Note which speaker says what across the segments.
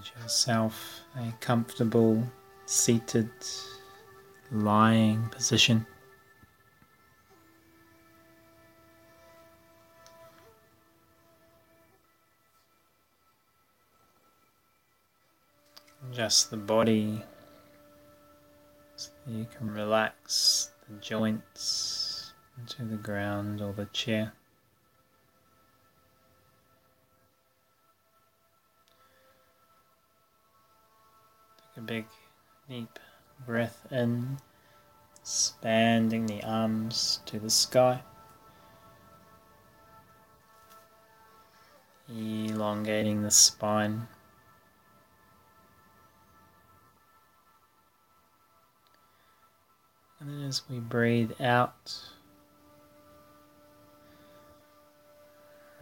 Speaker 1: Find yourself a comfortable seated lying position. Just the body so you can relax the joints into the ground or the chair. A big, deep breath in, expanding the arms to the sky. Elongating the spine. And then as we breathe out,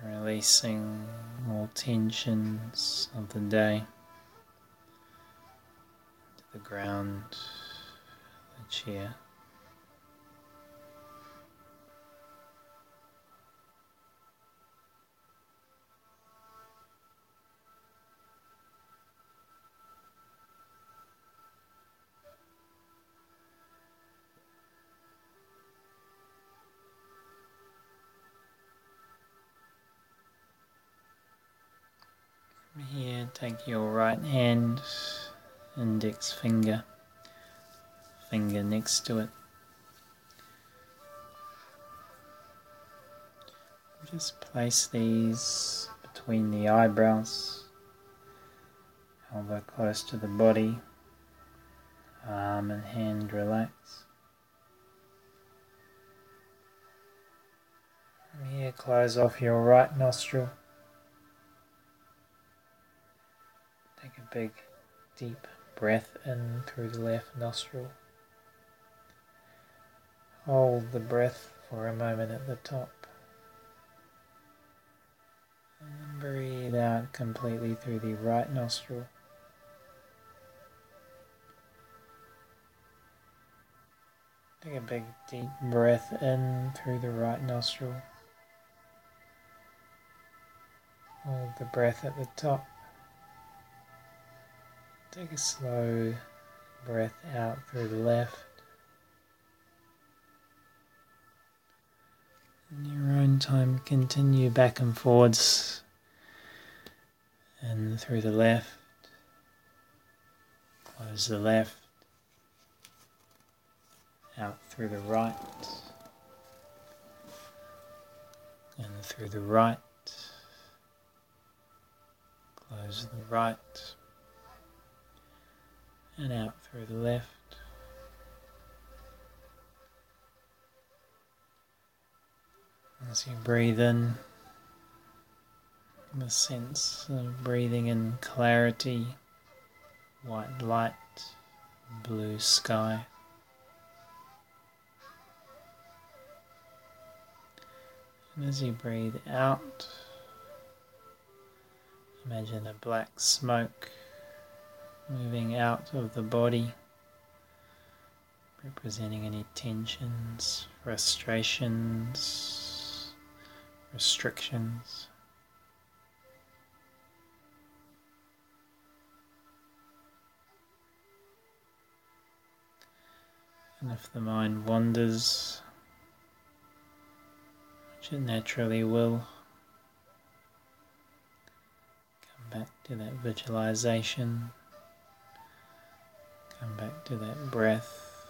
Speaker 1: releasing all tensions of the day the ground, the chair. Here, take your right hand, index finger, finger next to it. Just place these between the eyebrows, elbow close to the body, arm and hand relax. From here, close off your right nostril. Take a big, deep breath in through the left nostril. Hold the breath for a moment at the top. And breathe out completely through the right nostril. Take a big, deep breath in through the right nostril. Hold the breath at the top. Take a slow breath out through the left. In your own time, continue back and forwards and through the left. Close the left. Out through the right. And through the right. Close the right and out through the left. As you breathe in, the sense of breathing in clarity, white light, blue sky. And as you breathe out, imagine a black smoke moving out of the body, representing any tensions, frustrations, restrictions. And if the mind wanders, which it naturally will, come back to that visualization. Come back to that breath.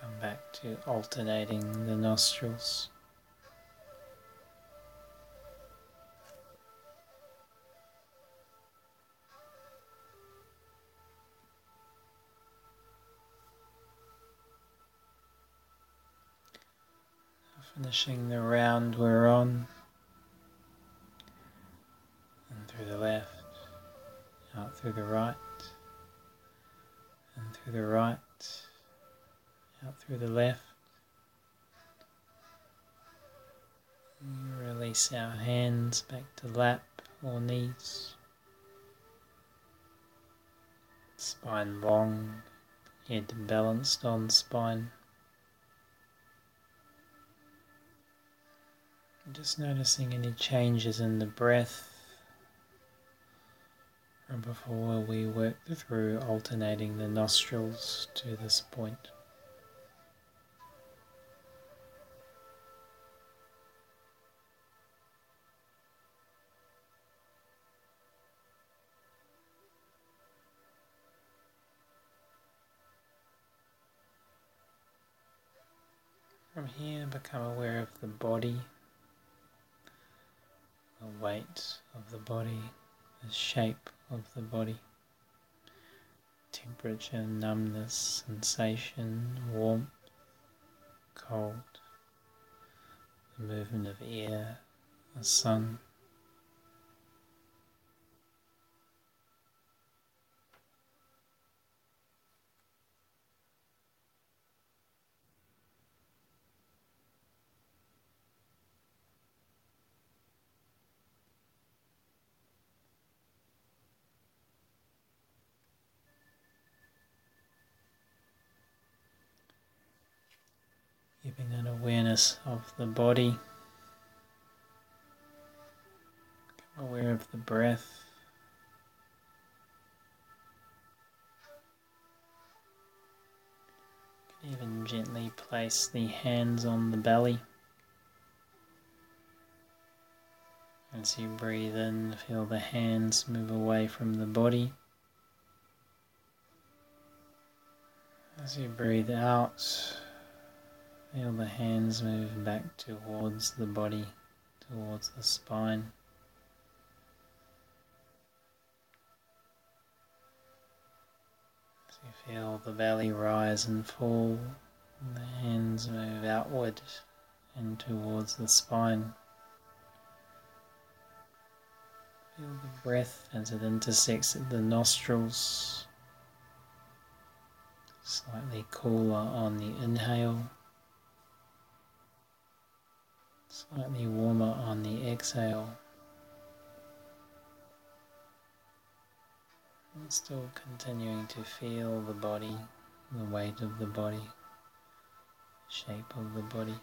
Speaker 1: Come back to alternating the nostrils. Finishing the round we're on, and through the left, out through the right through the right, out through the left. Release our hands back to lap or knees. Spine long, head balanced on spine. Just noticing any changes in the breath before we work through alternating the nostrils to this point. From here, become aware of the body, the weight of the body, the shape of the body, temperature, numbness, sensation, warmth, cold, the movement of air, the sun. An awareness of the body, aware of the breath. Even gently place the hands on the belly. As you breathe in, feel the hands move away from the body. As you breathe out, Feel the hands move back towards the body, towards the spine. As you feel the belly rise and fall, and the hands move outward and towards the spine. Feel the breath as it intersects the nostrils, slightly cooler on the inhale. Slightly warmer on the exhale. And still continuing to feel the body, the weight of the body, shape of the body.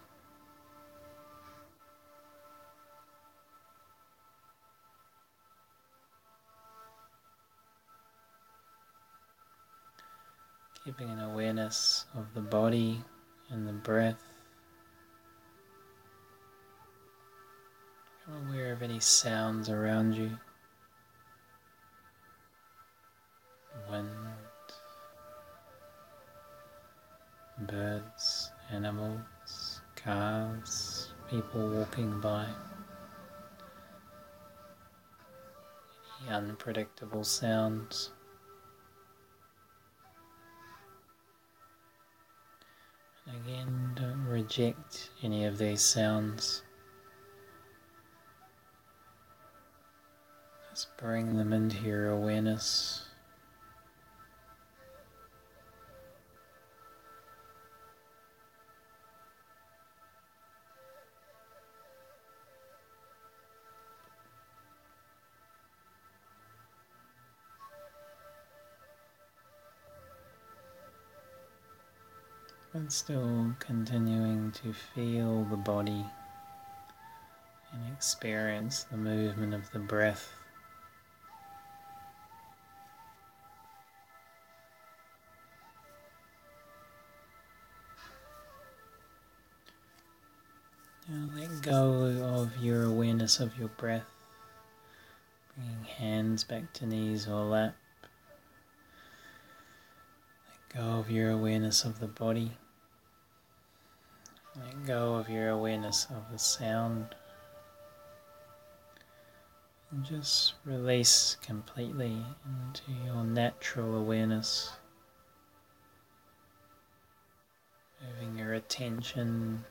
Speaker 1: Keeping an awareness of the body and the breath. Aware of any sounds around you. Wind, birds, animals, cars, people walking by. Any unpredictable sounds. And again, don't reject any of these sounds. Just bring them into your awareness. And still continuing to feel the body and experience the movement of the breath. Awareness of your breath, bringing hands back to knees or lap. Let go of your awareness of the body. Let go of your awareness of the sound. And just release completely into your natural awareness. Moving your attention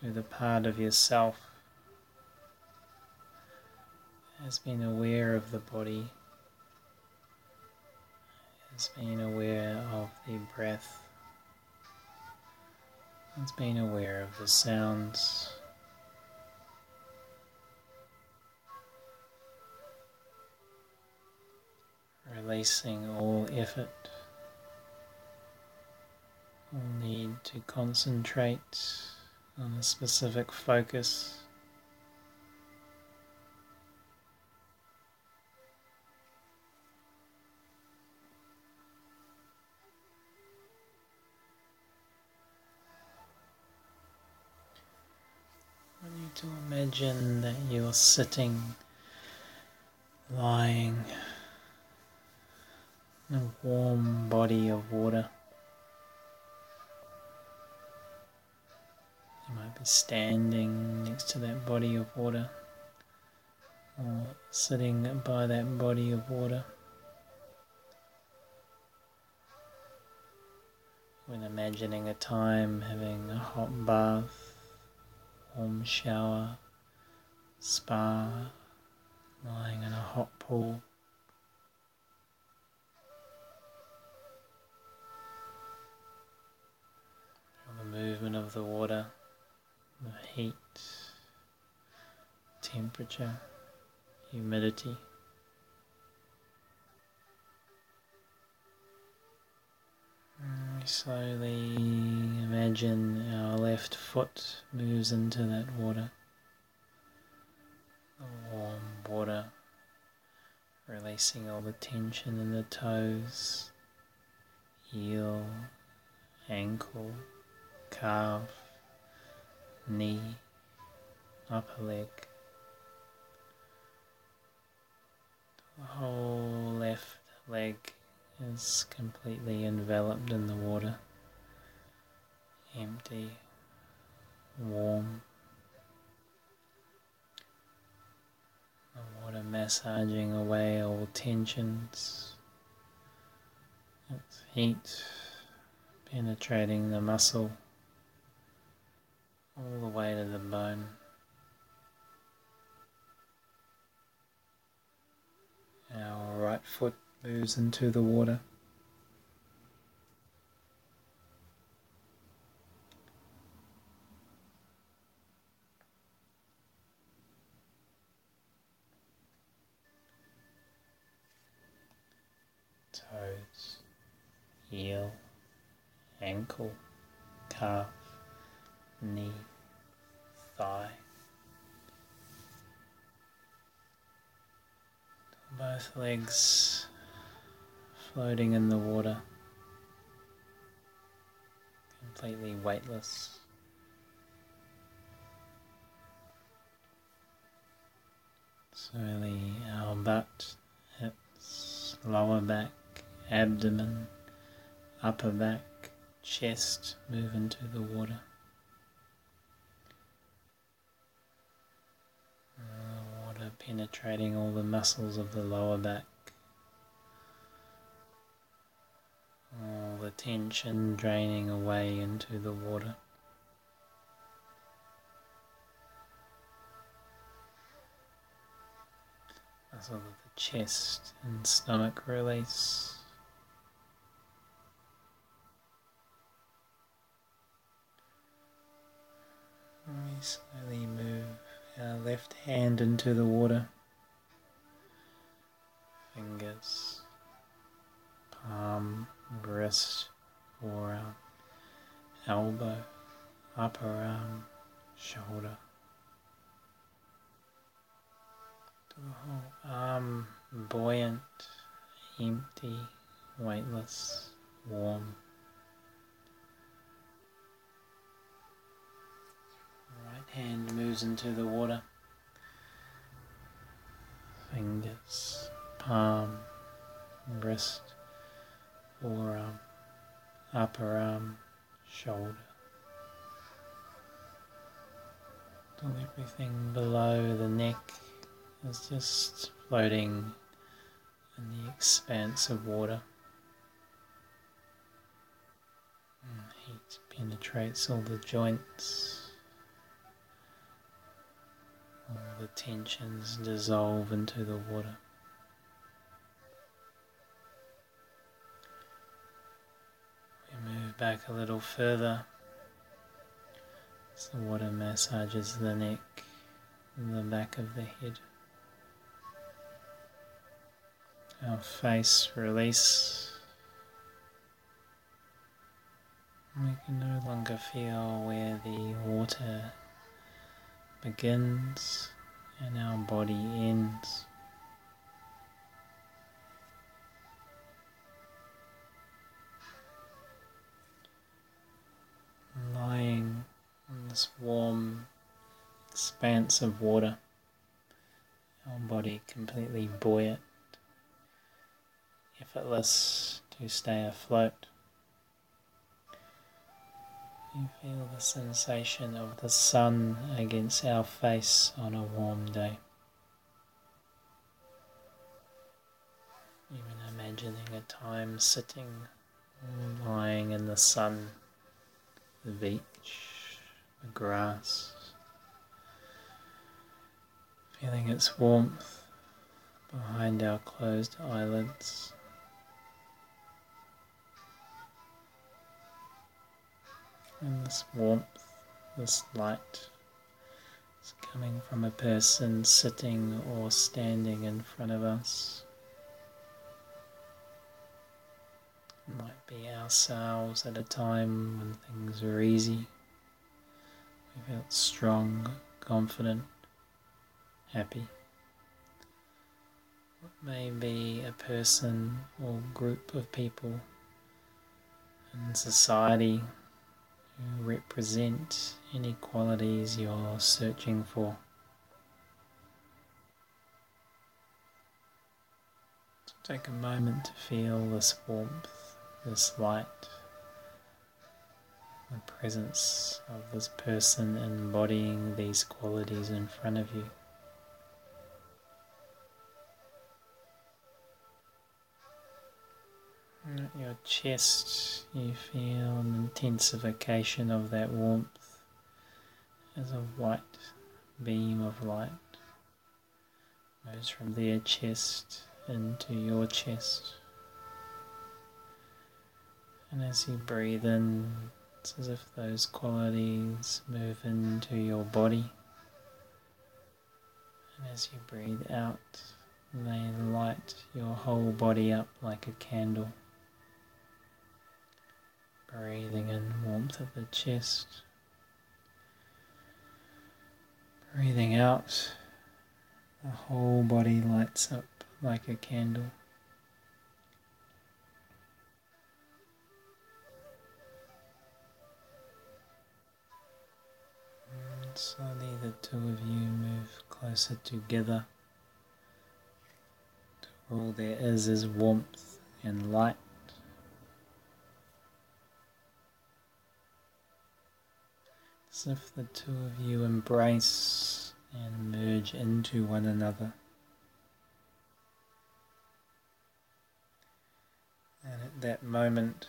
Speaker 1: to the part of yourself has been aware of the body, has been aware of the breath, has been aware of the sounds. Releasing all effort, all need to concentrate on a specific focus. Imagine that you're sitting, lying in a warm body of water. You might be standing next to that body of water or sitting by that body of water. When imagining a time having a hot bath, warm shower, spa, lying in a hot pool. Feel the movement of the water, the heat, temperature, humidity. We slowly imagine our left foot moves into that water, warm water, releasing all the tension in the toes, heel, ankle, calf, knee, upper leg. The whole left leg is completely enveloped in the water, empty, warm. Water massaging away all tensions, its heat penetrating the muscle all the way to the bone. Our right foot moves into the water. Toes, heel, ankle, calf, knee, thigh. Both legs floating in the water, completely weightless. Slowly our butt, hips, lower back, abdomen, upper back, chest move into the water. The water penetrating all the muscles of the lower back. all the tension draining away into the water. Muscle of the chest and stomach release. Left hand into the water, fingers, palm, wrist, forearm, elbow, upper arm, shoulder. The whole arm buoyant, empty, weightless, warm. Right hand moves into the water. Fingers, palm, wrist, forearm, upper arm, shoulder. Till everything below the neck is just floating in the expanse of water. And heat penetrates all the joints. The tensions dissolve into the water. We move back a little further as the water massages the neck and the back of the head. Our face release. We can no longer feel where the water begins and our body ends. lying on this warm, expanse of water, our body completely buoyant, effortless to stay afloat. You feel the sensation of the sun against our face on a warm day. Even imagining a time sitting, lying in the sun, the beach, the grass, feeling its warmth behind our closed eyelids. This warmth, this light is coming from a person sitting or standing in front of us. It might be ourselves at a time when things are easy. We felt strong, confident, happy. It may be a person or group of people in society represent any qualities you're searching for. So take a moment to feel this warmth, this light, the presence of this person embodying these qualities in front of you. At your chest, you feel an intensification of that warmth as a white beam of light moves from their chest into your chest. And as you breathe in, it's as if those qualities move into your body. And as you breathe out, they light your whole body up like a candle. Breathing in warmth of the chest. Breathing out, the whole body lights up like a candle. And slowly the two of you move closer together. All there is is warmth and light. As if the two of you embrace and merge into one another. And at that moment,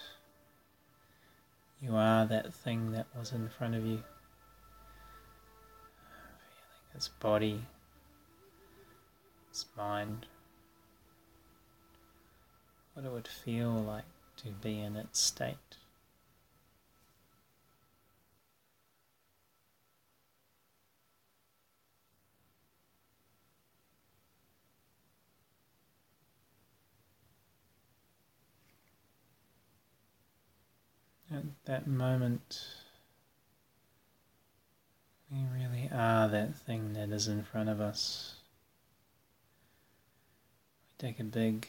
Speaker 1: you are that thing that was in front of you. Feeling its body, its mind, what it would feel like to be in its state. At that moment, we really are that thing that is in front of us. We take a big,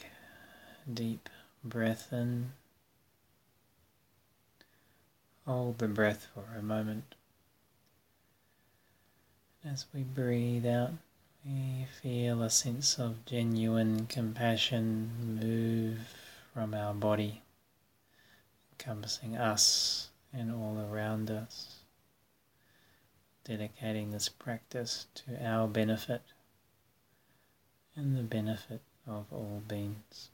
Speaker 1: deep breath in. Hold the breath for a moment. As we breathe out, we feel a sense of genuine compassion move from our body encompassing us and all around us, dedicating this practice to our benefit and the benefit of all beings.